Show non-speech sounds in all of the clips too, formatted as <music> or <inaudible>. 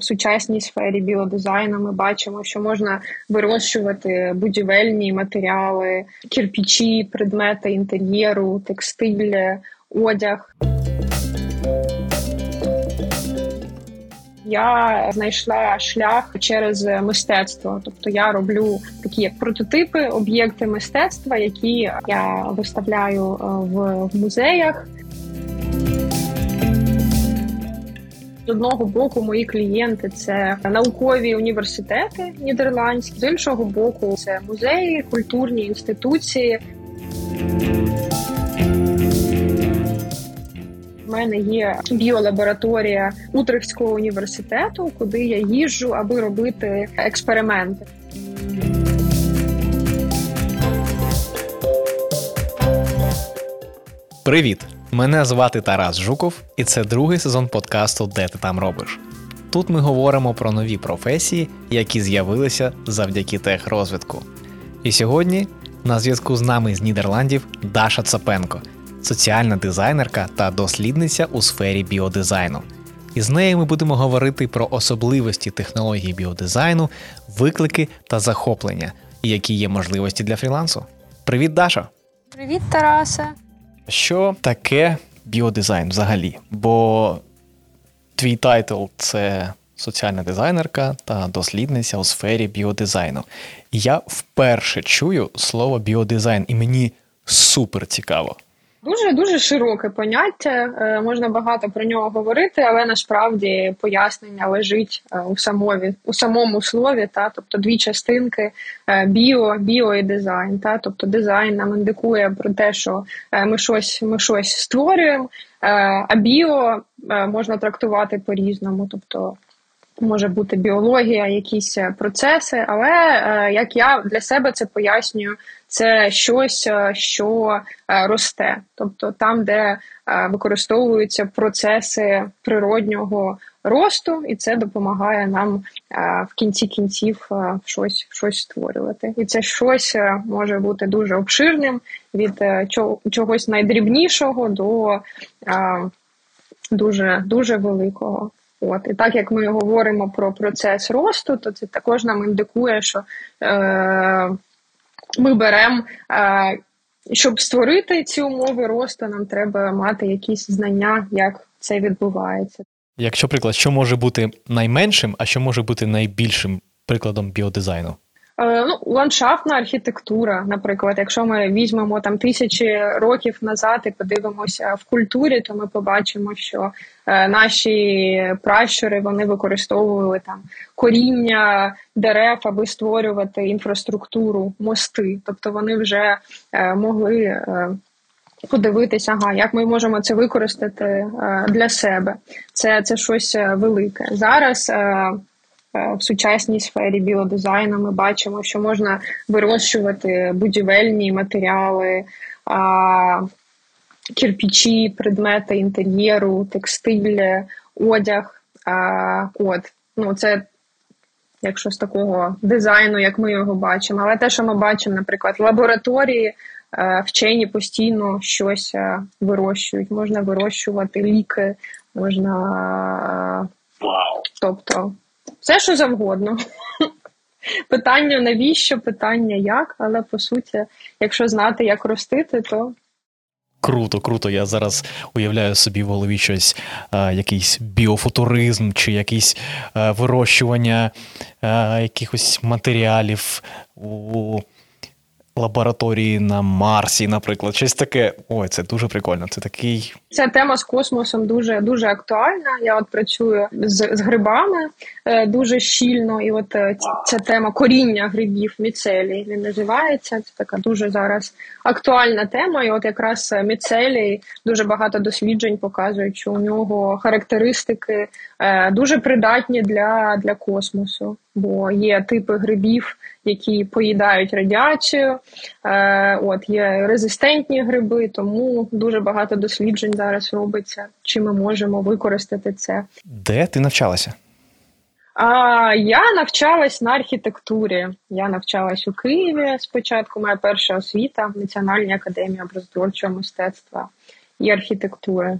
В сучасній сфері біодизайну ми бачимо, що можна вирощувати будівельні матеріали, кирпічі, предмети інтер'єру, текстиль, одяг. Я знайшла шлях через мистецтво, тобто я роблю такі як прототипи, об'єкти мистецтва, які я виставляю е, в музеях. З одного боку, мої клієнти це наукові університети нідерландські, з іншого боку, це музеї, культурні інституції. У мене є біолабораторія Утрехтського університету, куди я їжджу, аби робити експерименти. Привіт! Мене звати Тарас Жуков, і це другий сезон подкасту Де ти там робиш. Тут ми говоримо про нові професії, які з'явилися завдяки техрозвитку. І сьогодні на зв'язку з нами з Нідерландів Даша Цапенко, соціальна дизайнерка та дослідниця у сфері біодизайну. І з нею ми будемо говорити про особливості технології біодизайну, виклики та захоплення, і які є можливості для фрілансу. Привіт, Даша! Привіт, Тарасе! Що таке біодизайн взагалі? Бо твій title це соціальна дизайнерка та дослідниця у сфері біодизайну. Я вперше чую слово біодизайн, і мені супер цікаво. Дуже дуже широке поняття, е, можна багато про нього говорити, але насправді пояснення лежить е, у самові у самому слові, та тобто дві частинки е, біо, біо і дизайн. Та тобто дизайн нам індикує про те, що ми щось ми щось створюємо, а біо можна трактувати по різному, тобто може бути біологія, якісь е, процеси, але е, як я для себе це пояснюю, це щось, е, що росте, тобто там, де використовуються процеси природнього росту, і це допомагає нам в кінці кінців щось щось створювати. І це щось може бути дуже обширним від чогось найдрібнішого до дуже дуже великого. От і так як ми говоримо про процес росту, то це також нам індикує, що е, ми беремо, е, щоб створити ці умови росту, нам треба мати якісь знання, як це відбувається. Якщо приклад, що може бути найменшим, а що може бути найбільшим прикладом біодизайну? Е, ну, ландшафтна архітектура, наприклад, якщо ми візьмемо там тисячі років назад і подивимося в культурі, то ми побачимо, що е, наші пращури вони використовували там коріння дерев, аби створювати інфраструктуру, мости. Тобто вони вже е, могли подивитися, ага, як ми можемо це використати для себе. Це, Це щось велике зараз. Е, Е, в сучасній сфері біодизайну ми бачимо, що можна вирощувати будівельні матеріали, кирпічі, предмети інтер'єру, текстиль, одяг. От, ну це. Якщо з такого дизайну, як ми його бачимо, але те, що ми бачимо, наприклад, в лабораторії е, вчені постійно щось е, вирощують. Можна вирощувати ліки, можна, wow. тобто все, що завгодно. Питання навіщо, питання як, але по суті, якщо знати, як ростити, то. Круто, круто. Я зараз уявляю собі в голові щось, а, якийсь біофутуризм чи якісь а, вирощування а, якихось матеріалів у лабораторії на Марсі, наприклад, щось таке. Ой, це дуже прикольно. Це такий. Ця тема з космосом дуже дуже актуальна. Я от працюю з з грибами е, дуже щільно, і от е, ця тема коріння грибів міцелій він називається. Це така дуже зараз актуальна тема. І от якраз міцелій дуже багато досліджень показують, що у нього характеристики е, дуже придатні для, для космосу, бо є типи грибів які поїдають радіацію. Е, От є резистентні гриби, тому дуже багато досліджень зараз робиться. Чи ми можемо використати це? Де ти навчалася? А, Я навчалась на архітектурі. Я навчалась у Києві спочатку. Моя перша освіта в Національній академії образотворчого мистецтва і архітектури.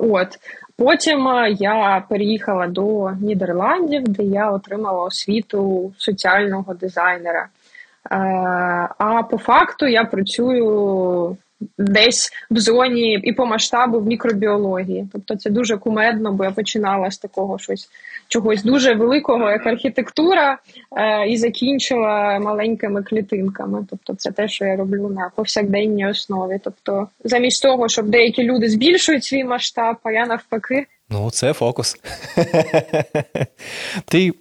От потім я переїхала до Нідерландів, де я отримала освіту соціального дизайнера. А по факту я працюю десь в зоні і по масштабу в мікробіології. Тобто це дуже кумедно, бо я починала з такого щось чогось дуже великого, як архітектура, е, і закінчила маленькими клітинками. Тобто, це те, що я роблю на повсякденній основі. Тобто, замість того, щоб деякі люди збільшують свій масштаб, а я навпаки. Ну, це фокус. <laughs> Ти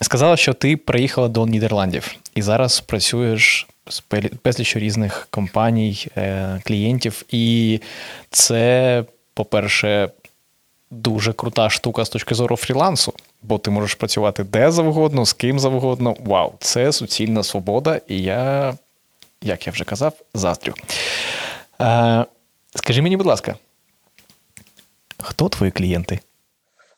сказала, що ти приїхала до Нідерландів і зараз працюєш з безлічю різних компаній, е, клієнтів, і це, по-перше, дуже крута штука з точки зору фрілансу, бо ти можеш працювати де завгодно, з ким завгодно. Вау, це суцільна свобода, і я, як я вже казав, заздрю. Е, Скажи мені, будь ласка, хто твої клієнти?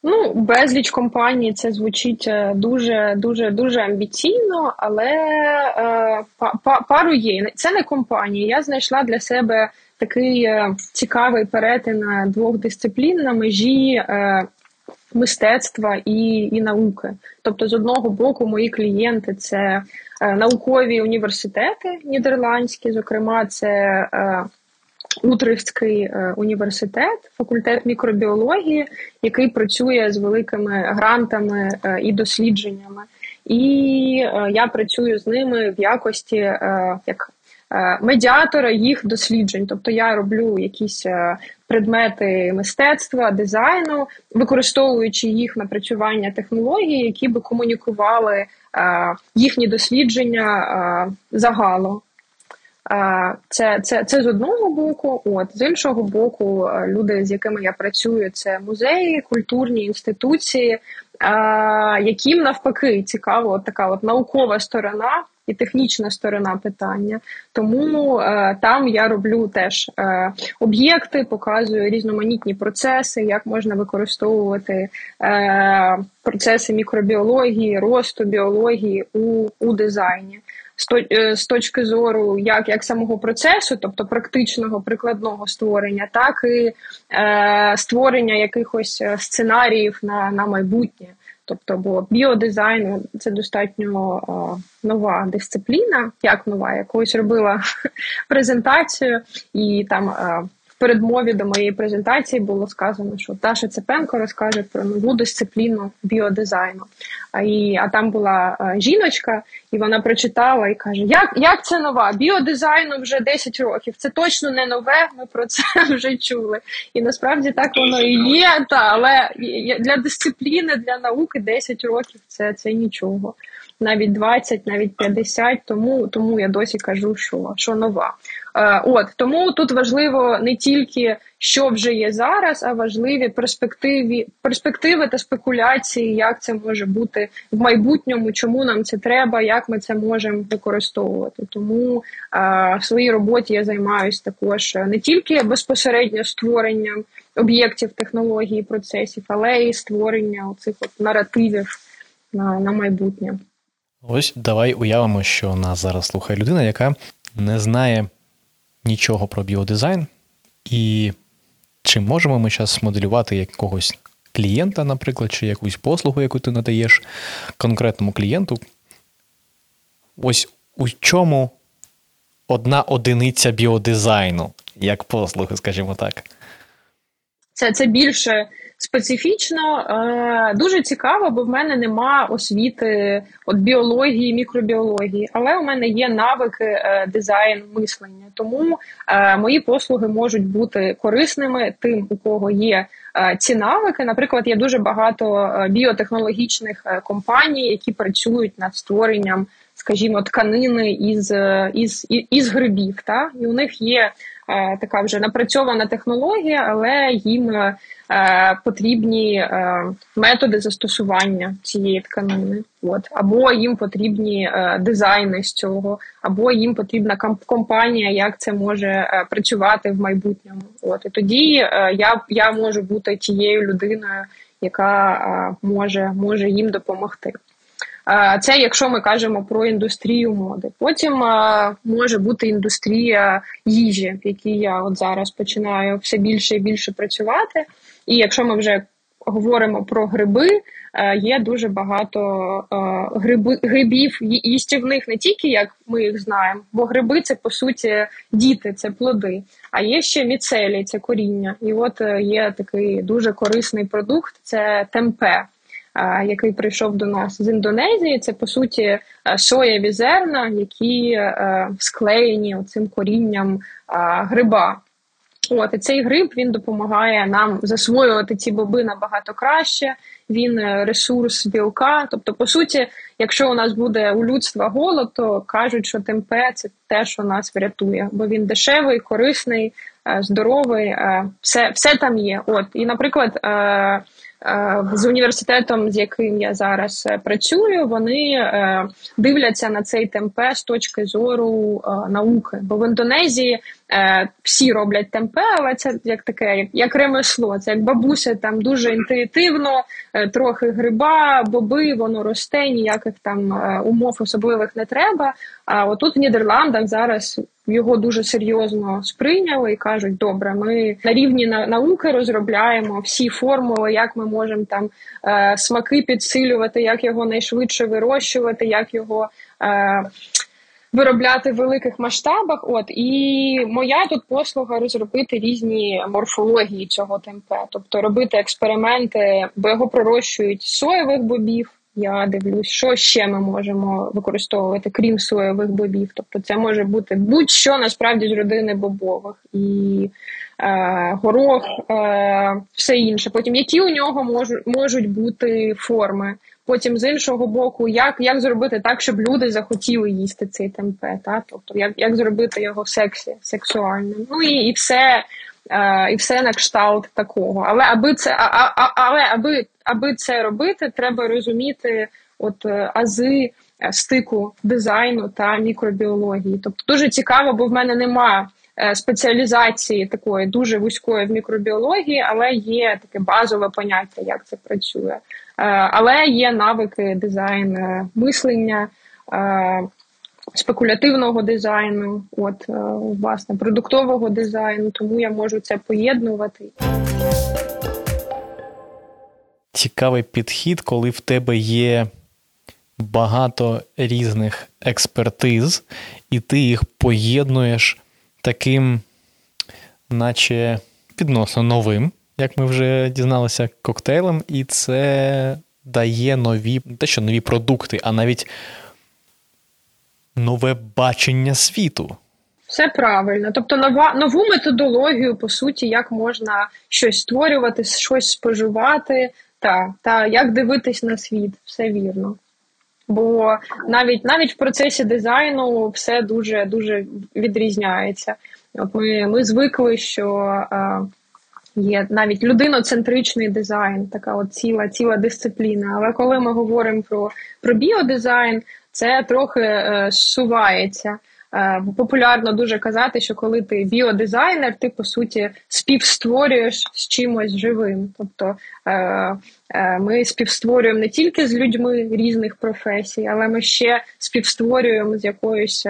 Ну, безліч компаній це звучить е, дуже дуже дуже амбіційно, але е, па, пару є. Це не компанії. Я знайшла для себе такий е, цікавий перетин двох дисциплін на межі е, мистецтва і і науки. Тобто, з одного боку, мої клієнти це е, наукові університети нідерландські, зокрема, це е, Утрихтський е, університет, факультет мікробіології, який працює з великими грантами е, і дослідженнями. І е, я працюю з ними в якості як медіатора їх досліджень. Тобто я роблю якісь предмети мистецтва, дизайну, використовуючи їх напрацювання технологій, які би комунікували їхні дослідження загалом. Це це, це з одного боку, от з іншого боку, люди, з якими я працюю, це музеї, культурні інституції, яким навпаки цікава от така от наукова сторона і технічна сторона питання. Тому е, там я роблю теж е, об'єкти, показую різноманітні процеси, як можна використовувати е, процеси мікробіології, росту біології у, у дизайні. Е, з точки зору як як самого процесу, тобто практичного прикладного створення, так і е, створення якихось е, сценаріїв на на майбутнє. Тобто, бо біодизайн це достатньо е, нова дисципліна, як нова, якось робила <laughs> презентацію, і там е, передмові до моєї презентації було сказано, що Таша Цепенко розкаже про нову дисципліну біодизайну. А і, а там була а, жіночка, і вона прочитала і каже: Як як це нова? Біодизайну вже 10 років. Це точно не нове. Ми про це <laughs> вже чули. І насправді так воно і є. Та але для дисципліни, для науки 10 років це, це нічого. Навіть 20, навіть 50, тому тому я досі кажу, що що нова. Е, от тому тут важливо не тільки що вже є зараз, а важливі перспективи, перспективи та спекуляції, як це може бути в майбутньому, чому нам це треба, як ми це можемо використовувати. Тому а, в своїй роботі я займаюся також не тільки безпосередньо створенням об'єктів технології, процесів, але й створення цих наративів на, на майбутнє. Ось давай уявимо, що нас зараз слухає людина, яка не знає нічого про біодизайн, і чи можемо ми зараз моделювати якогось клієнта, наприклад, чи якусь послугу, яку ти надаєш конкретному клієнту? Ось у чому одна одиниця біодизайну, як послуги, скажімо так? Це це більше специфічно. Е, Дуже цікаво, бо в мене нема освіти от біології, мікробіології, але у мене є навики е, дизайн мислення. Тому е, мої послуги можуть бути корисними тим, у кого є. Е, ці навики, наприклад, є дуже багато біотехнологічних компаній, які працюють над створенням, скажімо, тканини із із, із грибів. Та? І у них є така вже напрацьована технологія, але їм Е, потрібні е, методи застосування цієї тканини, от або їм потрібні е, дизайни з цього, або їм потрібна компанія, як це може працювати в майбутньому. От і тоді я я можу бути тією людиною, яка може, може їм допомогти. Це якщо ми кажемо про індустрію моди. Потім може бути індустрія їжі, в якій я от зараз починаю все більше і більше працювати. І якщо ми вже говоримо про гриби, Е, є дуже багато е, гриби, грибів їстівних, не тільки як ми їх знаємо, бо гриби це по суті діти, це плоди. А є ще міцелій, це коріння. І от е, є такий дуже корисний продукт це темпе. Який прийшов до нас з Індонезії, це по суті соєві зерна, які склеєні цим корінням гриба. От і цей гриб він допомагає нам засвоювати ці боби набагато краще. Він е, ресурс білка. Тобто, по суті, якщо у нас буде у людства голод, то кажуть, що темпе це те, що нас врятує, бо він дешевий, корисний, е, здоровий, е, все все там є. От і, наприклад. Е, з університетом, з яким я зараз е, працюю, вони е, дивляться на цей темпе з точки зору науки. Бо в Індонезії всі роблять темпе, але це як таке, як ремесло. Це як бабуся там дуже інтуїтивно, трохи гриба, боби, воно росте, ніяких там умов особливих не треба. А отут в Нідерландах зараз його дуже серйозно сприйняли і кажуть, добре, ми на рівні науки розробляємо всі формули, як ми можемо там е, смаки підсилювати, як його найшвидше вирощувати, як його. Е, Виробляти в великих масштабах, от і моя тут послуга розробити різні морфології цього темпе, тобто робити експерименти, бо його пророщують соєвих бобів, я дивлюсь, що ще ми можемо використовувати, крім соєвих бобів. Тобто, це може бути будь-що насправді з родини бобових і е, горох, е, все інше. Потім які у нього можуть можуть бути форми. Потім з іншого боку, як як зробити так, щоб люди захотіли їсти цей темпе, та тобто, як як зробити його сексі, сексуальним. Ну і і все Е, і все на кшталт такого. Але аби це а, а, але аби аби це робити, треба розуміти от е, ази е, стику дизайну та мікробіології. Тобто дуже цікаво, бо в мене немає спеціалізації такої дуже вузької в мікробіології, але є таке базове поняття, як це працює. Але є навики дизайн мислення спекулятивного дизайну, от е, власне продуктового дизайну, тому я можу це поєднувати. Цікавий підхід, коли в тебе є багато різних експертиз, і ти їх поєднуєш таким, наче відносно новим, як ми вже дізналися, коктейлем, і це дає нові, не те, що нові продукти, а навіть нове бачення світу. Все правильно. Тобто нова нову методологію, по суті, як можна щось створювати, щось споживати, та, та як дивитись на світ, все вірно. Бо навіть навіть в процесі дизайну все дуже дуже відрізняється. От Ми ми звикли, що а, є навіть людиноцентричний дизайн, така от ціла ціла дисципліна. Але коли ми говоримо про, про біодизайн, це трохи е, сувається. Е, популярно дуже казати, що коли ти біодизайнер, ти по суті співстворюєш з чимось живим. Тобто е, ми співстворюємо не тільки з людьми різних професій, але ми ще співстворюємо з якоюсь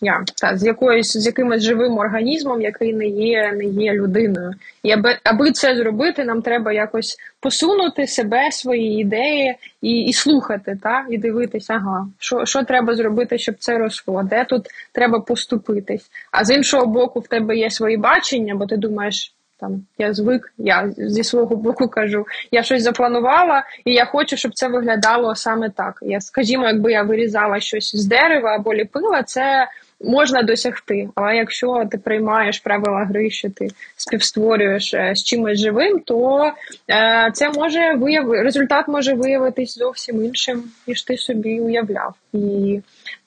я та з якоюсь з якимось живим організмом, який не є не є людиною. І аби аби це зробити, нам треба якось посунути себе, свої ідеї і і слухати, та і дивитися, ага, що що треба зробити, щоб це росло, де тут треба поступитись. А з іншого боку, в тебе є свої бачення, бо ти думаєш. Там я звик, я зі свого боку кажу, я щось запланувала, і я хочу, щоб це виглядало саме так. Я скажімо, якби я вирізала щось з дерева або ліпила, це можна досягти. Але якщо ти приймаєш правила гри, що ти співстворюєш е, з чимось живим, то е, це може вияви... результат може виявитись зовсім іншим, ніж ти собі уявляв. І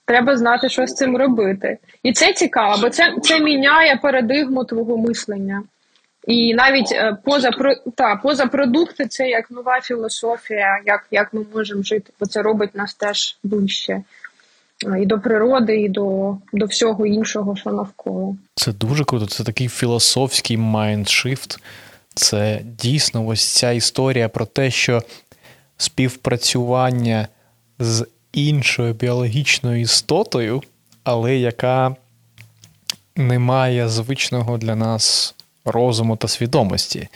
треба знати, що з цим робити. І це цікаво, бо це, це міняє парадигму твого мислення. І навіть е, поза та, поза продукти це як нова філософія, як як ми можемо жити, бо це робить нас теж ближче і до природи, і до до всього іншого, що навколо. Це дуже круто. Це такий філософський майндшифт. Це дійсно ось ця історія про те, що співпрацювання з іншою біологічною істотою, але яка не має звичного для нас розуму та свідомості.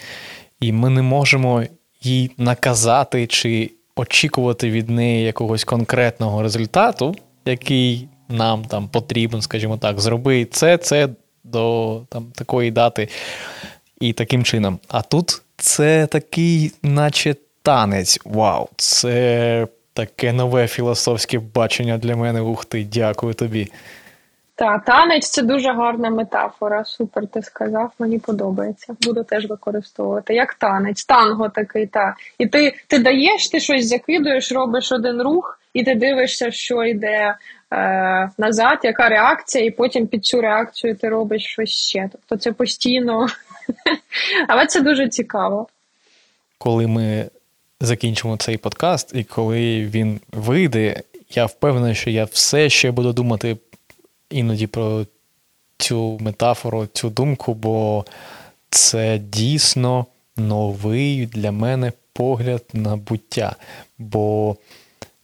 І ми не можемо їй наказати чи очікувати від неї якогось конкретного результату, який нам там потрібен, скажімо так, зроби це, це до там, такої дати і таким чином. А тут це такий, наче танець. Вау, це таке нове філософське бачення для мене. Ух ти, дякую тобі. Так, танець це дуже гарна метафора. Супер, ти сказав, мені подобається. Буду теж використовувати. Як танець, танго такий, та. І ти ти даєш, ти щось закидуєш, робиш один рух, і ти дивишся, що йде е, назад, яка реакція, і потім під цю реакцію ти робиш щось ще. Тобто це постійно. <laughs> Але це дуже цікаво. Коли ми закінчимо цей подкаст, і коли він вийде, я впевнений, що я все ще буду думати іноді про цю метафору, цю думку, бо це дійсно новий для мене погляд на буття. Бо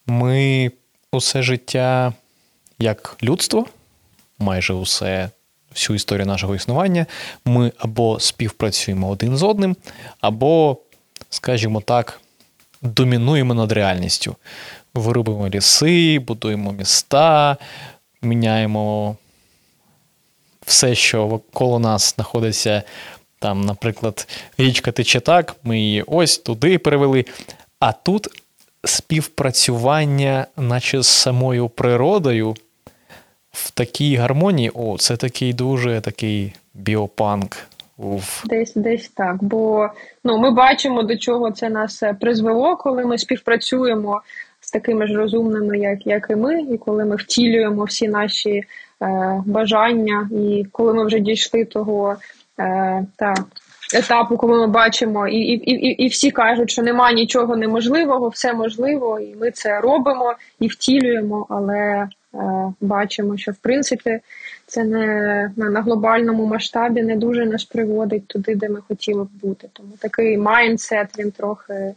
ми усе життя, як людство, майже усе. Всю історію нашого існування ми або співпрацюємо один з одним, або, скажімо так, домінуємо над реальністю. Вирубимо ліси, будуємо міста, міняємо все, що коло нас знаходиться. Там, наприклад, річка тече так, ми її ось туди перевели. А тут співпрацювання, наче з самою природою, в такій гармонії, о, це такий дуже такий біопанк. Уф. Десь десь так. Бо ну, ми бачимо, до чого це нас призвело, коли ми співпрацюємо з такими ж розумними, як як і ми, і коли ми втілюємо всі наші е, бажання, і коли ми вже дійшли того е, та, етапу, коли ми бачимо, і, і, і, і всі кажуть, що немає нічого неможливого, все можливо, і ми це робимо і втілюємо, але е, бачимо, що в принципі це не на, на глобальному масштабі не дуже нас приводить туди, де ми хотіли б бути. Тому такий mindset він трохи.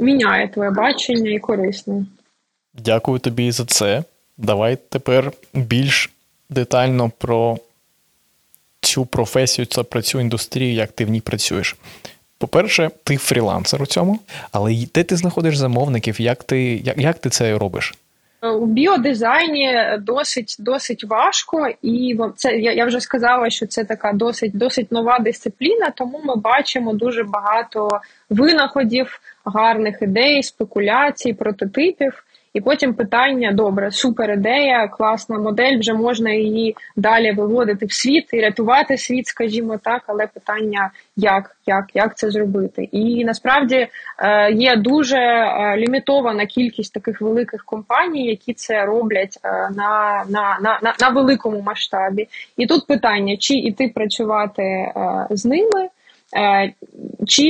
Е, міняє твоє бачення і корисне. Дякую тобі за це. Давай тепер більш детально про цю професію, про цю індустрію, як ти в ній працюєш. По-перше, ти фрілансер у цьому, але де ти знаходиш замовників, як ти як, як ти це робиш? У біодизайні досить досить важко, і це я я вже сказала, що це така досить досить нова дисципліна, тому ми бачимо дуже багато винаходів, гарних ідей, спекуляцій, прототипів. І потім питання: добре, супер ідея, класна модель, вже можна її далі виводити в світ і рятувати світ, скажімо так. Але питання, як як, як це зробити? І насправді е, є дуже е, лімітована кількість таких великих компаній, які це роблять е, на, на, на, на, великому масштабі. І тут питання: чи іти працювати з ними. Е, чи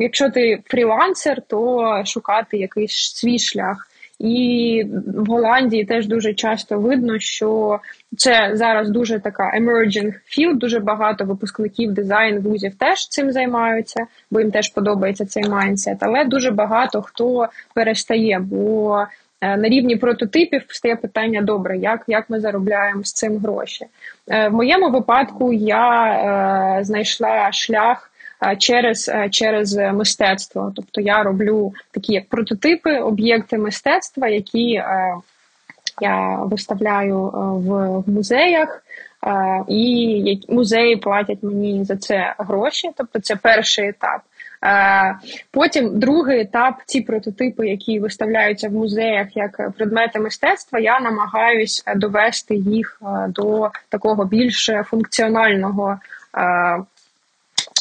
якщо ти фрілансер, то шукати якийсь свій шлях. І в Голландії теж дуже часто видно, що це зараз дуже така emerging field, Дуже багато випускників дизайн вузів теж цим займаються, бо їм теж подобається цей mindset. Але дуже багато хто перестає, бо е, на рівні прототипів стає питання: добре, як як ми заробляємо з цим гроші? Е, в моєму випадку я е, знайшла шлях. Е, через е, через мистецтво. Тобто я роблю такі як прототипи, об'єкти мистецтва, які е, я виставляю в музеях. І музеї платять мені за це гроші, тобто це перший етап. Потім другий етап, ці прототипи, які виставляються в музеях як предмети мистецтва, я намагаюсь довести їх до такого більш функціонального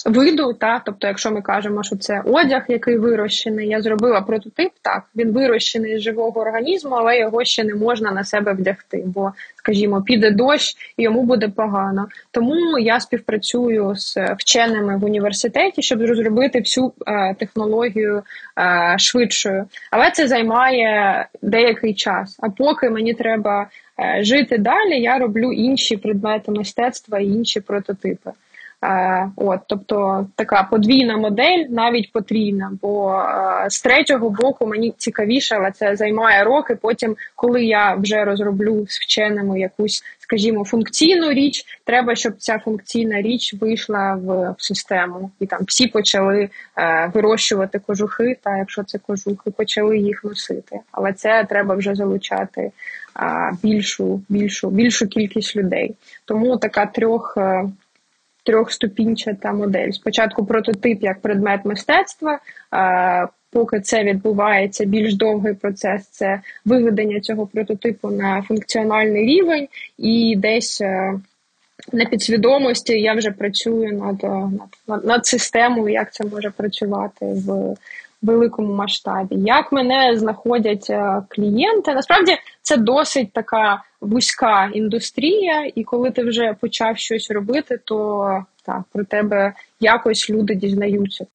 виду. Та тобто, якщо ми кажемо, що це одяг, який вирощений, я зробила прототип. Так він вирощений з живого організму, але його ще не можна на себе вдягти. Бо, скажімо, піде дощ і йому буде погано. Тому я співпрацюю з вченими в університеті, щоб розробити всю е, технологію е, швидшою. Але це займає деякий час. А поки мені треба е, жити далі, я роблю інші предмети мистецтва і інші прототипи. Е, от, Тобто така подвійна модель, навіть потрійна. Бо е, з третього боку мені цікавіше, але це займає роки. Потім, коли я вже розроблю з вченими якусь, скажімо, функційну річ, треба, щоб ця функційна річ вийшла в, систему, і там всі почали е, вирощувати кожухи, та якщо це кожухи, почали їх носити. Але це треба вже залучати більшу, більшу, більшу кількість людей. Тому така трьох. Е, трьохступінчата модель. Спочатку прототип як предмет мистецтва. Поки це відбувається більш довгий процес, це виведення цього прототипу на функціональний рівень, і десь е, на підсвідомості я вже працюю над над, над системою, як це може працювати в великому масштабі. Як мене знаходять е, клієнти? Насправді це досить така вузька індустрія, і коли ти вже почав щось робити, то так про тебе якось люди дізнаються.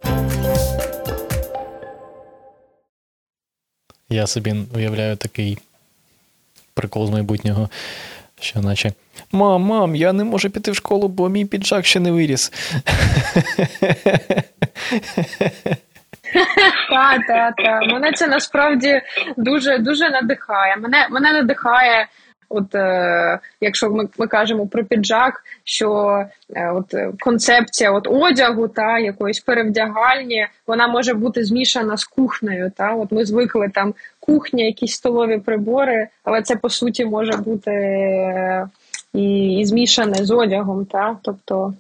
Я собі уявляю такий прикол з майбутнього, що наче Мам, мам, я не можу піти в школу, бо мій піджак ще не виріс. <laughs> Так, так, так. Мене це насправді дуже дуже надихає. Мене мене надихає, от е, якщо ми ми кажемо про піджак, що е, от концепція от одягу та якоїсь перевдягальні, вона може бути змішана з кухнею. Та От ми звикли там кухня, якісь столові прибори, але це по суті може бути е, і, і змішане з одягом. Та? Тобто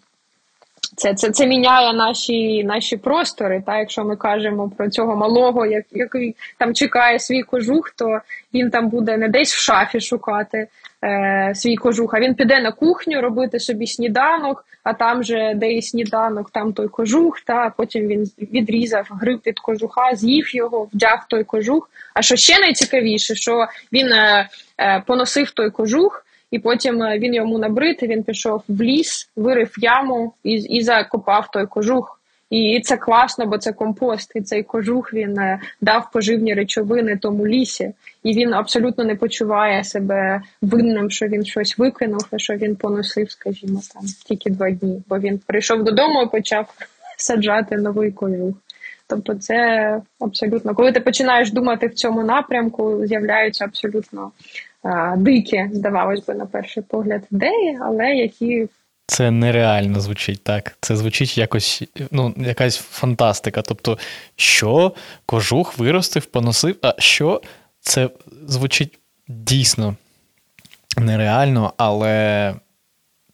це це, це міняє наші наші простори. Та Якщо ми кажемо про цього малого, як, який там чекає свій кожух, то він там буде не десь в шафі шукати е, свій кожух, а він піде на кухню робити собі сніданок, а там же де і сніданок, там той кожух, та потім він відрізав гриб від кожуха, з'їв його, вдяг той кожух. А що ще найцікавіше, що він е, е, поносив той кожух. І потім е, він йому набрити. Він пішов в ліс, вирив яму і і закопав той кожух. І це класно, бо це компост. І цей кожух він е, дав поживні речовини тому лісі, і він абсолютно не почуває себе винним, що він щось викинув, і що він поносив, скажімо, там тільки два дні. Бо він прийшов додому і почав саджати новий кожух. Тобто, це абсолютно, коли ти починаєш думати в цьому напрямку, з'являються абсолютно дикі, здавалось би, на перший погляд, ідеї, але які. Це нереально звучить так. Це звучить якось, ну, якась фантастика. Тобто, що кожух виростив, поносив, а що це звучить дійсно нереально, але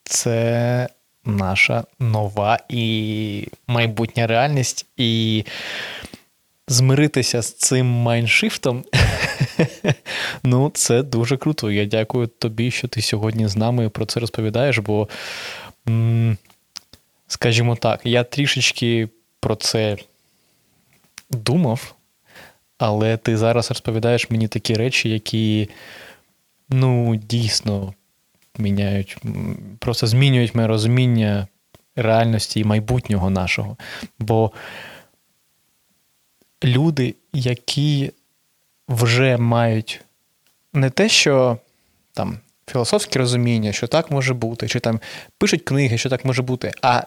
це наша нова і майбутня реальність. І змиритися з цим майншифтом, <laughs> ну, це дуже круто. Я дякую тобі, що ти сьогодні з нами про це розповідаєш, бо, скажімо так, я трішечки про це думав, але ти зараз розповідаєш мені такі речі, які, ну, дійсно міняють, просто змінюють моє розуміння реальності і майбутнього нашого. Бо люди, які вже мають не те, що там філософське розуміння, що так може бути, чи там пишуть книги, що так може бути, а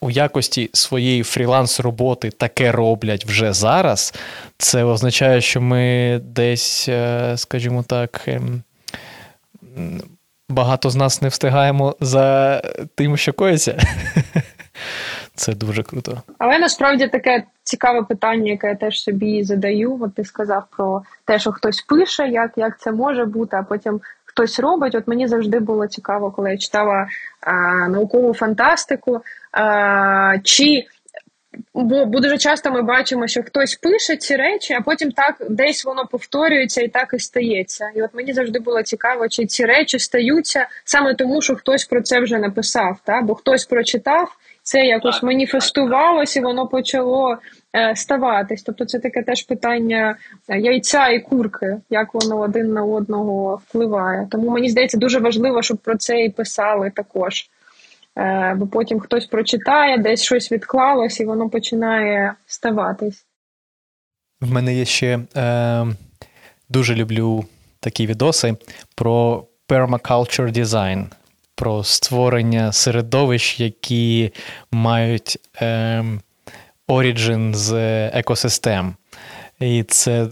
у якості своєї фріланс-роботи таке роблять вже зараз, це означає, що ми десь, е, скажімо так, ем, багато з нас не встигаємо за тим, що коїться. <laughs> Це дуже круто. Але насправді таке цікаве питання, яке я теж собі задаю. От ти сказав про те, що хтось пише, як як це може бути, а потім хтось робить. От мені завжди було цікаво, коли я читала а, наукову фантастику. А, чи Бо дуже часто ми бачимо, що хтось пише ці речі, а потім так десь воно повторюється і так і стається. І от мені завжди було цікаво, чи ці речі стаються саме тому, що хтось про це вже написав, та? бо хтось прочитав, це якось маніфестувалося і воно почало е, ставатись. Тобто, це таке теж питання е, яйця і курки, як воно один на одного впливає. Тому мені здається, дуже важливо, щоб про це і писали також. Е, бо потім хтось прочитає, десь щось відклалось, і воно починає ставатись. В мене є ще е, дуже люблю такі відоси про permaculture design. Про створення середовищ, які мають е, оріджин з екосистем. І це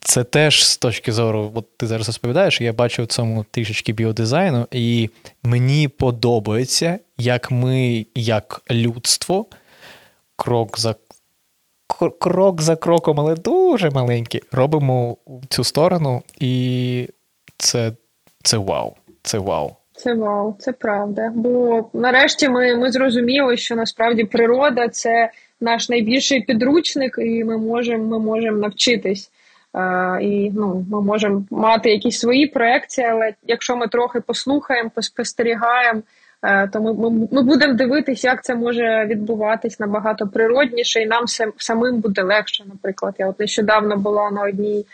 це теж з точки зору, от ти зараз розповідаєш, я бачу в цьому трішечки біодизайну, і мені подобається, як ми, як людство, крок за крок за кроком, але дуже маленький, робимо цю сторону, і це, це вау. Це вау. Це вау, це правда. Бо нарешті ми ми зрозуміли, що насправді природа це наш найбільший підручник, і ми можемо ми можемо навчитись. Uh, і ну, ми можемо мати якісь свої проекції, але якщо ми трохи послухаємо, поспостерігаємо, uh, то ми ми, ми будемо дивитися, як це може відбуватись набагато природніше, і нам сам, самим буде легше. Наприклад, я от нещодавно була на одній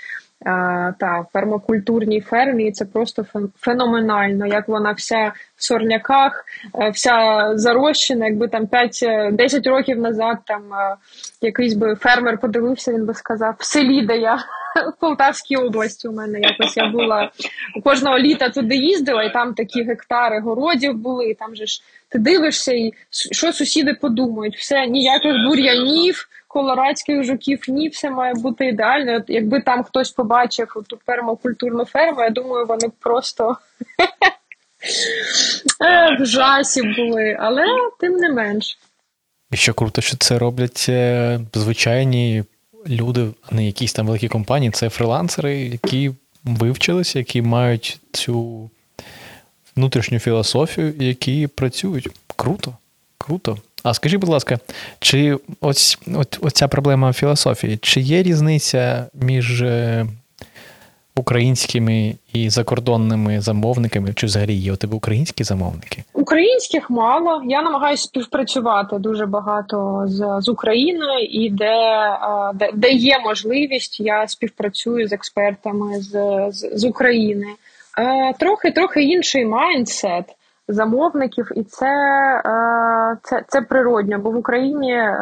та фермокультурній фермі, це просто феноменально, як вона вся в сорняках, е, вся зарощена, якби там 5-10 років назад там е, якийсь би фермер подивився, він би сказав, в селі, де я в Полтавській області у мене якось я була кожного літа туди їздила, і там такі гектари городів були, і там же ж ти дивишся, і що сусіди подумають, все ніяких бур'янів колорадських жуків ні, все має бути ідеально. От Якби там хтось побачив ту пермакультурну ферму, я думаю, вони просто <laughs> в жасі були, але тим не менш. І що круто, що це роблять е, звичайні люди, не якісь там великі компанії, це фрилансери, які вивчилися, які мають цю внутрішню філософію, які працюють. Круто, круто. А скажіть, будь ласка, чи ось, ця проблема філософії, чи є різниця між е, українськими і закордонними замовниками, чи взагалі є у тебе українські замовники? Українських мало. Я намагаюся співпрацювати дуже багато з з Україною, і де де, де є можливість, я співпрацюю з експертами з з, з України. Е, Трохи трохи інший майндсет замовників, і це е, це, це природньо. Бо в Україні е,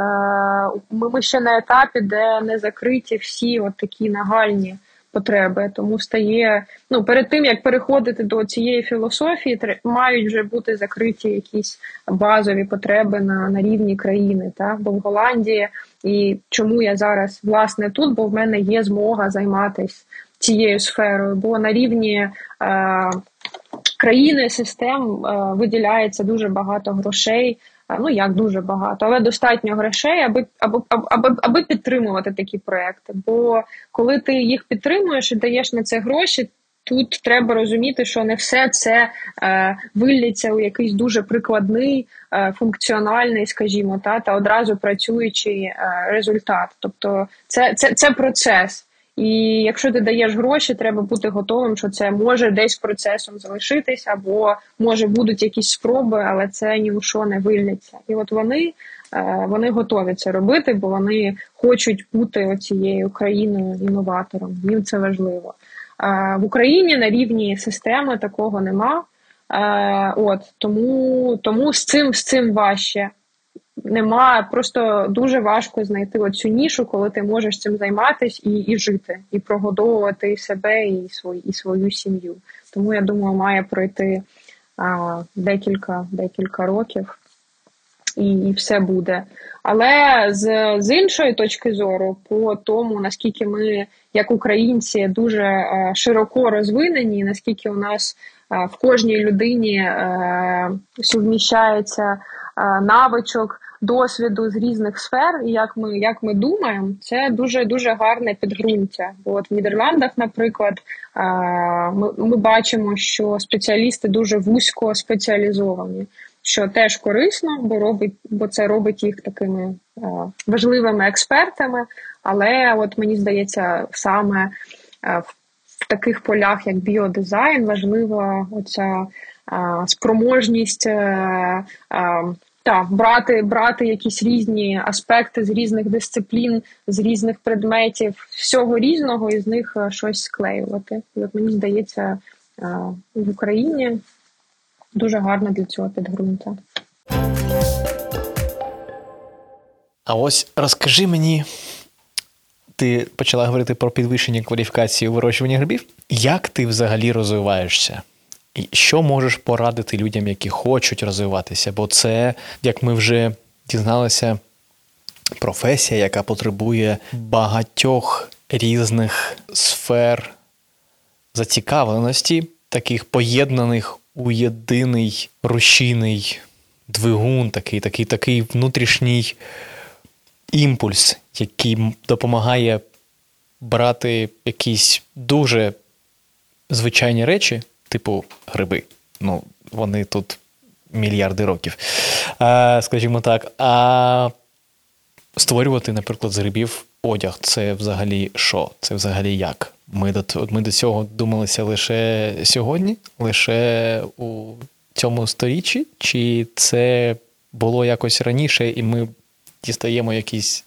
ми ще на етапі, де не закриті всі от такі нагальні потреби. Тому стає ну перед тим як переходити до цієї філософії, мають вже бути закриті якісь базові потреби на на рівні країни. Так? Бо в Голландії і чому я зараз власне тут, бо в мене є змога займатися цією сферою, бо на рівні. Е, країни систем е, виділяється дуже багато грошей. Е, ну як дуже багато, але достатньо грошей, аби аби, аби, аби підтримувати такі проекти. Бо коли ти їх підтримуєш і даєш на це гроші, тут треба розуміти, що не все це е, виллється у якийсь дуже прикладний, е, функціональний, скажімо, та та одразу працюючий е, результат. Тобто, це, це, це процес. І якщо ти даєш гроші, треба бути готовим, що це може десь процесом залишитись, або може будуть якісь спроби, але це ні у що не вильнеться. І от вони е, вони готові це робити, бо вони хочуть бути оцією країною інноватором. Їм це важливо. В Україні на рівні системи такого нема. Е, от тому тому з цим з цим важче немає, просто дуже важко знайти оцю нішу, коли ти можеш цим займатися і і жити, і прогодовувати себе, і свою, і свою сім'ю. Тому я думаю, має пройти а, декілька декілька років, і і все буде. Але з з іншої точки зору, по тому наскільки ми, як українці, дуже а, широко розвинені, наскільки у нас а, в кожній людині а, суміщається навичок досвіду з різних сфер, і як ми як ми думаємо, це дуже дуже гарне підґрунтя. Бо от в Нідерландах, наприклад, ми, ми бачимо, що спеціалісти дуже вузько спеціалізовані. Що теж корисно, бо робить, бо це робить їх такими е, важливими експертами. Але от мені здається, саме е, в, таких полях, як біодизайн, важлива оця е, спроможність так, брати брати якісь різні аспекти з різних дисциплін, з різних предметів, всього різного і з них е, щось склеювати. І от мені здається, е, в Україні дуже гарно для цього підґрунтя. А ось розкажи мені, ти почала говорити про підвищення кваліфікації у вирощуванні грибів. Як ти взагалі розвиваєшся? Що можеш порадити людям, які хочуть розвиватися? Бо це, як ми вже дізналися, професія, яка потребує багатьох різних сфер зацікавленості, таких поєднаних у єдиний рушійний двигун, такий, такий, такий внутрішній імпульс, який допомагає брати якісь дуже звичайні речі, типу гриби. Ну, вони тут мільярди років, а, скажімо так. А створювати, наприклад, з грибів одяг це взагалі що? Це взагалі як? Ми до ми до цього думалися лише сьогодні, лише у цьому сторіччі, чи це було якось раніше, і ми дістаємо якісь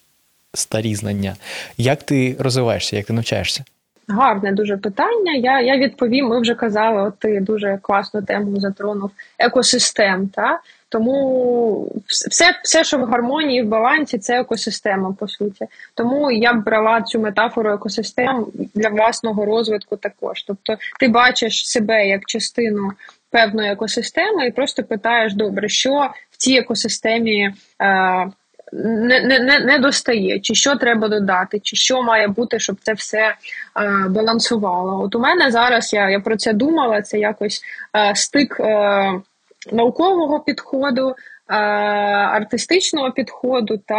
старі знання? Як ти розвиваєшся, як ти навчаєшся? Гарне дуже питання. Я я відповім. Ми вже казали, от ти дуже класну тему затронув екосистем. Та? Тому все, все, що в гармонії, в балансі, це екосистема, по суті. Тому я б брала цю метафору екосистем для власного розвитку також. Тобто, ти бачиш себе як частину певної екосистеми і просто питаєш, добре, що в цій екосистемі. Е, не не, не достає, чи що треба додати, чи що має бути, щоб це все е, балансувало. От у мене зараз я я про це думала. Це якось е, стик е, наукового підходу, артистичного підходу та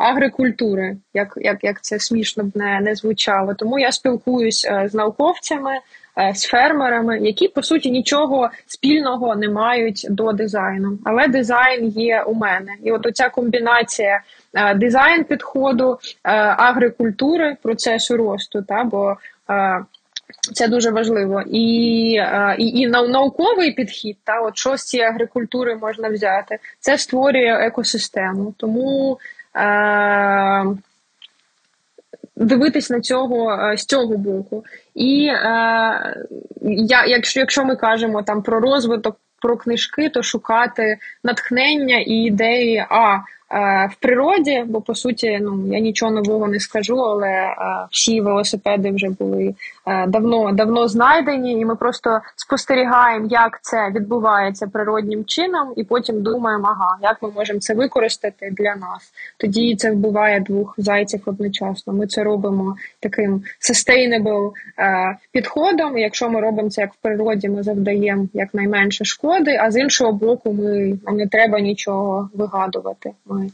агрикультури, як як, як це смішно б не, не звучало. Тому я спілкуюсь з науковцями. Е, з фермерами, які по суті нічого спільного не мають до дизайну, але дизайн є у мене, і от оця комбінація е, дизайн підходу, е, агрикультури, процесу росту, та бо це дуже важливо, і і, і науковий підхід, та от що з цієї агрикультури можна взяти, це створює екосистему. Тому е, дивитись на цього е, з цього боку. І е, я, якщо, якщо ми кажемо там про розвиток. Про книжки, то шукати натхнення і ідеї а в природі, бо по суті, ну я нічого нового не скажу, але е, всі велосипеди вже були е, давно давно знайдені, і ми просто спостерігаємо, як це відбувається природнім чином, і потім думаємо, ага, як ми можемо це використати для нас. Тоді це вбиває двох зайців одночасно. Ми це робимо таким sustainable підходом. Якщо ми робимо це як в природі, ми завдаємо якнайменше шкоди. А з іншого боку, ми не треба нічого вигадувати. Ми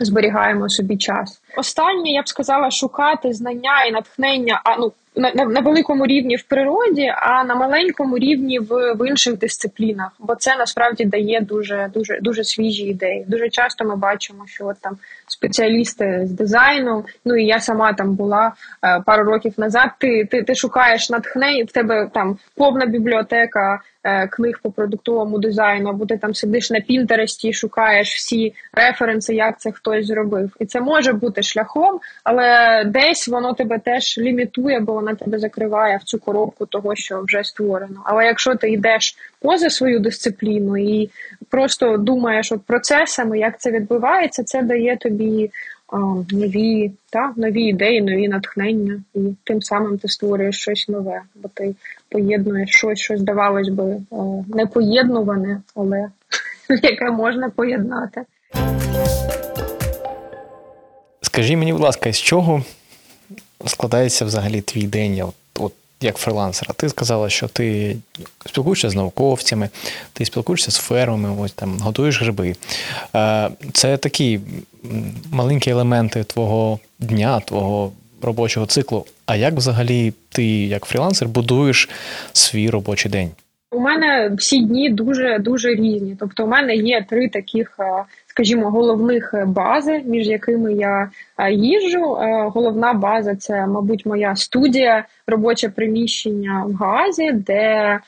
зберігаємо собі час. Останнє я б сказала шукати знання і натхнення. А ну на, на на, великому рівні в природі, а на маленькому рівні в в інших дисциплінах, бо це насправді дає дуже дуже дуже свіжі ідеї. Дуже часто ми бачимо, що от там спеціалісти з дизайну, ну і я сама там була е, пару років назад. Ти ти, ти шукаєш натхнення, в тебе там повна бібліотека Е, книг по продуктовому дизайну, або ти там сидиш на Пінтересті і шукаєш всі референси, як це хтось зробив. І це може бути шляхом, але десь воно тебе теж лімітує, бо вона тебе закриває в цю коробку того, що вже створено. Але якщо ти йдеш поза свою дисципліну і просто думаєш от процесами, як це відбувається, це дає тобі нові та, нові ідеї, нові натхнення, і тим самим ти створюєш щось нове, бо ти поєднуєш щось, що здавалось би не поєднуване, але <laughs> яке можна поєднати. Скажи мені, будь ласка, з чого складається взагалі твій день? Як фрилансера. Ти сказала, що ти спілкуєшся з науковцями, ти спілкуєшся з фермами, ось там готуєш гриби. Е, це такі маленькі елементи твого дня, твого робочого циклу. А як взагалі ти, як фрілансер, будуєш свій робочий день? У мене всі дні дуже дуже різні. Тобто, у мене є три таких е, скажімо, головних е, бази, між якими я е, їжджу. Е, головна база це, мабуть, моя студія, робоче приміщення в Газі, де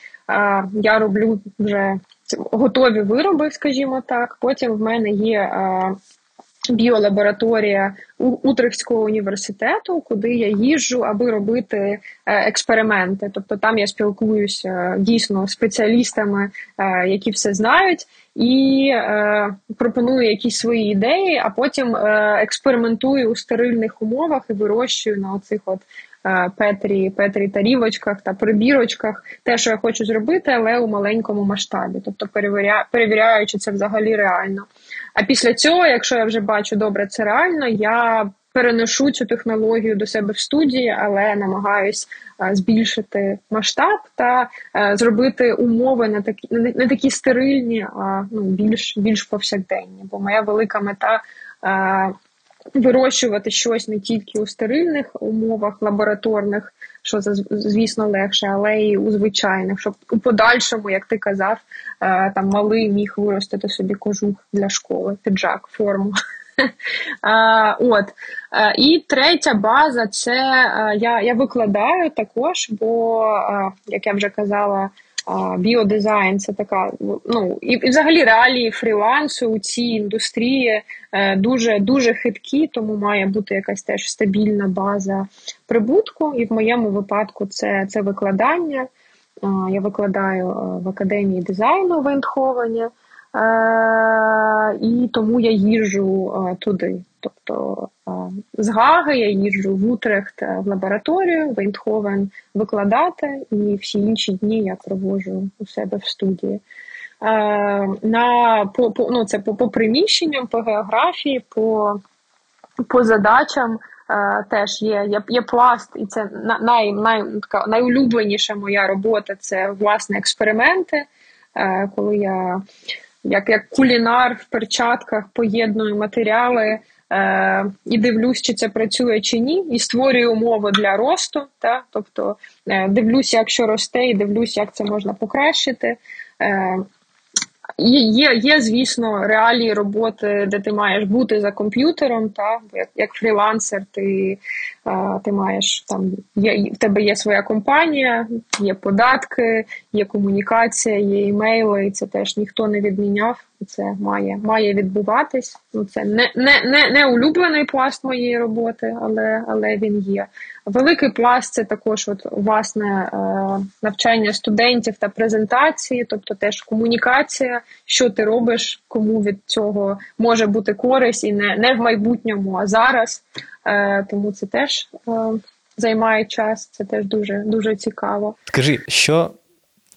я роблю вже готові вироби, скажімо так. Потім в мене є біолабораторія Утрехтського університету, куди я їжджу, аби робити е, експерименти. Тобто там я спілкуюся е, дійсно спеціалістами, е, які все знають, і пропоную якісь свої ідеї, а потім експериментую у стерильних умовах і вирощую на оцих от Петрі, Петрі тарівочках та прибірочках, те, що я хочу зробити, але у маленькому масштабі, тобто перевіря, перевіряючи це взагалі реально. А після цього, якщо я вже бачу добре, це реально, я переношу цю технологію до себе в студії, але намагаюсь збільшити масштаб та зробити умови не такі не такі стерильні, а ну більш більш повсякденні. Бо моя велика мета. Е, вирощувати щось не тільки у стерильних умовах лабораторних, що звісно легше, але й у звичайних, щоб у подальшому, як ти казав, там малий міг виростити собі кожух для школи, піджак, форму. <laughs> От. І третя база це я я викладаю також, бо, як я вже казала, біодизайн це така, ну і, і взагалі реалії фрілансу у цій індустрії е, дуже дуже хиткі, тому має бути якась теж стабільна база прибутку. І в моєму випадку це, це викладання. Я викладаю в академії дизайну в Ендховені. Е, і тому я їжджу е, туди. Тобто е, з Гаги я їжджу в Утрехт в лабораторію, в Ейндховен викладати, і всі інші дні я проводжу у себе в студії. На по, по ну, це по, по приміщенням, по географії, по по задачам теж є є, є пласт, і це най, най, така найулюбленіша моя робота це власне експерименти. Коли я як як кулінар в перчатках поєдную матеріали е, і дивлюсь, чи це працює чи ні, і створюю умови для росту. Та? Тобто е, дивлюсь, як що росте, і дивлюсь, як це можна покращити. Е, Є, є, звісно, реалії роботи, де ти маєш бути за комп'ютером, та як як фрілансер, ти ти маєш там є в тебе є своя компанія, є податки, є комунікація, є імейли, і це теж ніхто не відміняв. Це має має відбуватись. Ну це не не, не, не улюблений пласт моєї роботи, але але він є. Великий пласт це також от власне е, навчання студентів та презентації, тобто теж комунікація, що ти робиш, кому від цього може бути користь, і не не в майбутньому, а зараз. Е, тому це теж е, займає час. Це теж дуже дуже цікаво. Скажи, що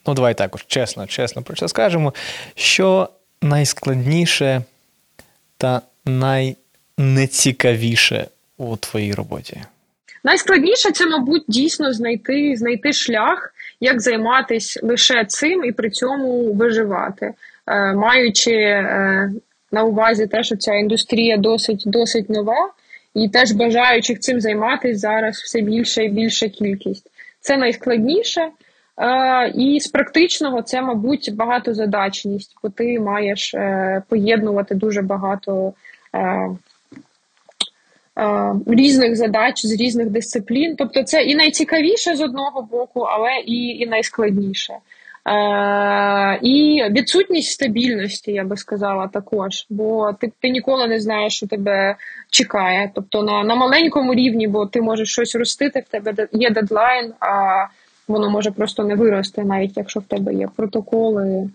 ну давай також чесно, чесно про це скажемо. Що найскладніше та найнецікавіше у твоїй роботі? Найскладніше це, мабуть, дійсно знайти знайти шлях, як займатися лише цим і при цьому виживати, е, маючи е, на увазі те, що ця індустрія досить досить нова, і теж бажаючих цим займатися зараз все більше і більша кількість. Це найскладніше. Е, і з практичного це, мабуть, багатозадачність, бо ти маєш е, поєднувати дуже багато е, різних задач з різних дисциплін. Тобто, це і найцікавіше з одного боку, але і, і найскладніше. І відсутність стабільності, я би сказала, також, бо ти ти ніколи не знаєш, що тебе чекає. Тобто на на маленькому рівні, бо ти можеш щось ростити, в тебе є дедлайн. а воно може просто не вирости, навіть якщо в тебе є протоколи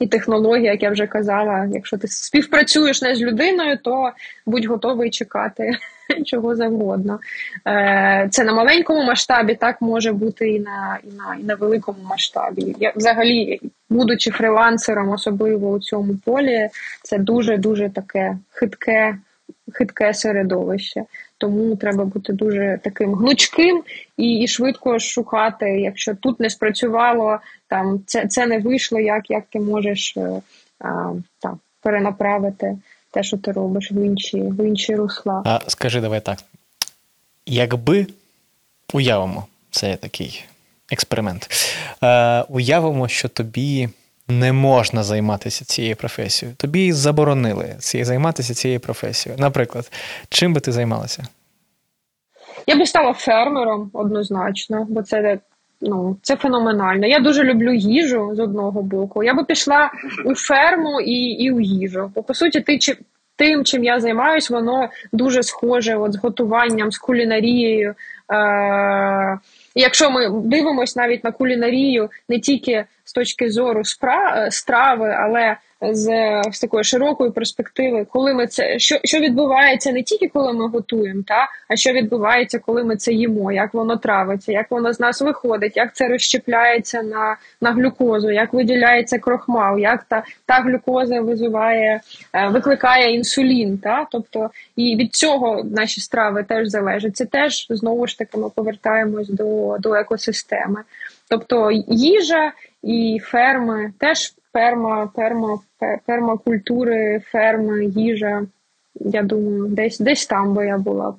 і технологія, як я вже казала. Якщо ти співпрацюєш не з людиною, то будь готовий чекати <laughs> чого завгодно. Е, це на маленькому масштабі так може бути і на і на, і на великому масштабі. Я взагалі, будучи фрилансером, особливо у цьому полі, це дуже дуже таке хитке. Хитке середовище, тому треба бути дуже таким гнучким і і швидко шукати. Якщо тут не спрацювало, там це це не вийшло, як як ти можеш е, а, та, перенаправити те, що ти робиш в інші в інші русла. А скажи, давай так. Якби уявимо, це такий експеримент. Е, Уявимо, що тобі не можна займатися цією професією. Тобі заборонили займатися цією професією. Наприклад, чим би ти займалася? Я би стала фермером однозначно, бо це ну, це феноменально. Я дуже люблю їжу з одного боку. Я би пішла у ферму і і у їжу. Бо по суті, ти чи тим, чим я займаюсь, воно дуже схоже от, з готуванням, з кулінарією. Е- якщо ми дивимося навіть на кулінарію не тільки з точки зору спра страви, але з, з такої широкої перспективи, коли ми це що що відбувається не тільки коли ми готуємо, та а що відбувається, коли ми це їмо, як воно травиться, як воно з нас виходить, як це розщепляється на на глюкозу, як виділяється крохмал, як та та глюкоза визиває, е, викликає інсулін. Та тобто і від цього наші страви теж залежать. Це теж знову ж таки ми повертаємось до, до екосистеми. Тобто їжа і ферми теж ферма, ферма, пермакультури, ферми, їжа. Я думаю, десь десь там би я була б.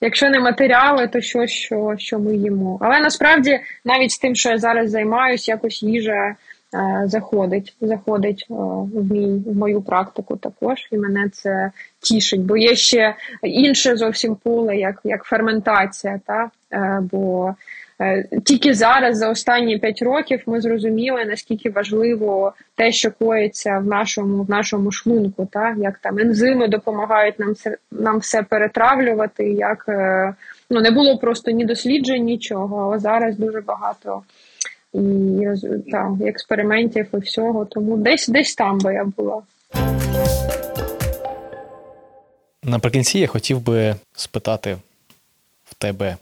Якщо не матеріали, то щось, що що ми їмо. Але насправді навіть з тим, що я зараз займаюся, якось їжа е, заходить заходить е, в мій в мою практику також, і мене це тішить. Бо є ще інше зовсім поле, як як ферментація. Та? Е, бо тільки зараз, за останні п'ять років, ми зрозуміли, наскільки важливо те, що коїться в нашому в нашому шлунку, та як там ензими допомагають нам це нам все перетравлювати. Як е, ну не було просто ні досліджень, нічого. А зараз дуже багато і та, експериментів і всього. Тому десь десь там би я була. Наприкінці я хотів би спитати в тебе,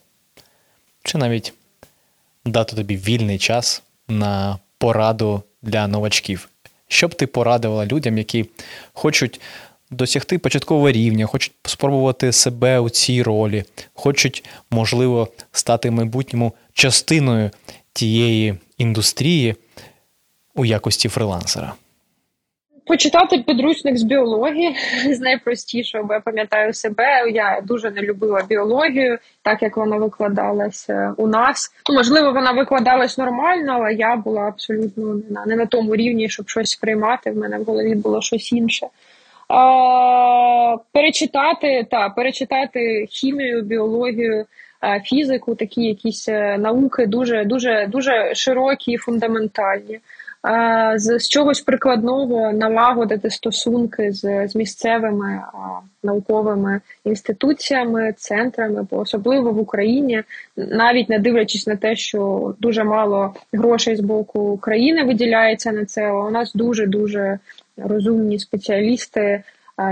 чи навіть дати тобі вільний час на пораду для новачків. Що б ти порадила людям, які хочуть досягти початкового рівня, хочуть спробувати себе у цій ролі, хочуть, можливо, стати в майбутньому частиною тієї індустрії у якості фрилансера? Почитати підручник з біології <laughs> з найпростішого, бо я пам'ятаю себе. Я дуже не любила біологію, так як вона викладалася у нас. Ну, можливо, вона викладалась нормально, але я була абсолютно не на не на тому рівні, щоб щось сприймати. В мене в голові було щось інше. А, Перечитати та перечитати хімію, біологію, фізику, такі якісь е, науки дуже дуже дуже широкі і фундаментальні з, з чогось прикладного налагодити стосунки з, з місцевими науковими інституціями, центрами, бо особливо в Україні, навіть не дивлячись на те, що дуже мало грошей з боку країни виділяється на це. У нас дуже дуже розумні спеціалісти.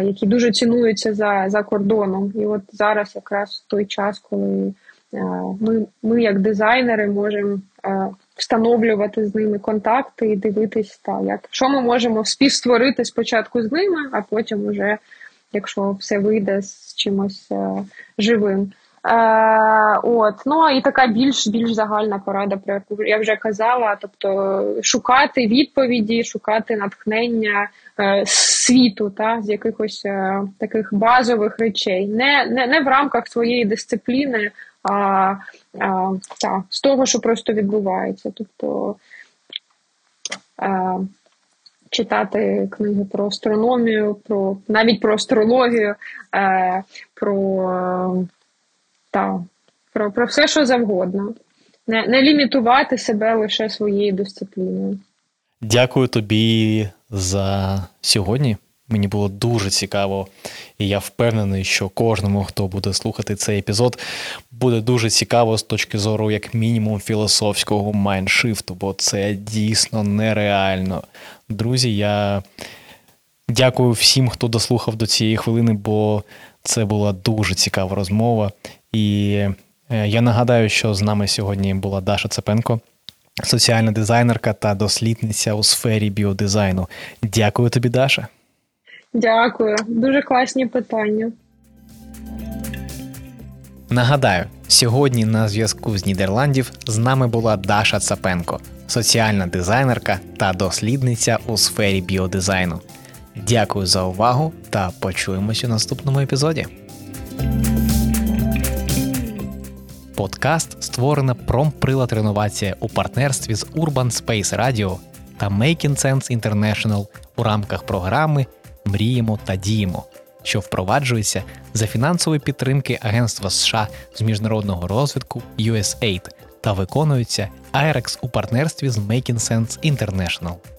Які дуже цінуються за за кордоном, і от зараз якраз той час, коли ми, ми як дизайнери, можемо встановлювати з ними контакти і дивитись, та, як що ми можемо співстворити спочатку з ними, а потім, уже, якщо все вийде з чимось е, живим. Е, от, ну і така більш більш загальна порада, про яку я вже казала. Тобто шукати відповіді, шукати натхнення е, світу, та з якихось е, таких базових речей, не, не, не в рамках своєї дисципліни, а, а та, з того, що просто відбувається. Тобто а, читати книги про астрономію, про навіть про астрологію, а, про, та, про, про все, що завгодно. Не, не лімітувати себе лише своєю дисципліною. Дякую тобі за сьогодні. Мені було дуже цікаво, і я впевнений, що кожному, хто буде слухати цей епізод, буде дуже цікаво з точки зору, як мінімум, філософського майншифту, бо це дійсно нереально. Друзі, я дякую всім, хто дослухав до цієї хвилини, бо це була дуже цікава розмова. І е, я нагадаю, що з нами сьогодні була Даша Цепенко. Соціальна дизайнерка та дослідниця у сфері біодизайну. Дякую тобі, Даша. Дякую, дуже класні питання. Нагадаю, сьогодні на зв'язку з Нідерландів з нами була Даша Цапенко, соціальна дизайнерка та дослідниця у сфері біодизайну. Дякую за увагу та почуємося у наступному епізоді. Подкаст створена промприлад реновація у партнерстві з Urban Space Radio та Making Sense International у рамках програми мріємо та діємо, що впроваджується за фінансової підтримки Агентства США з міжнародного розвитку USAID та виконується IREX у партнерстві з Making Sense International.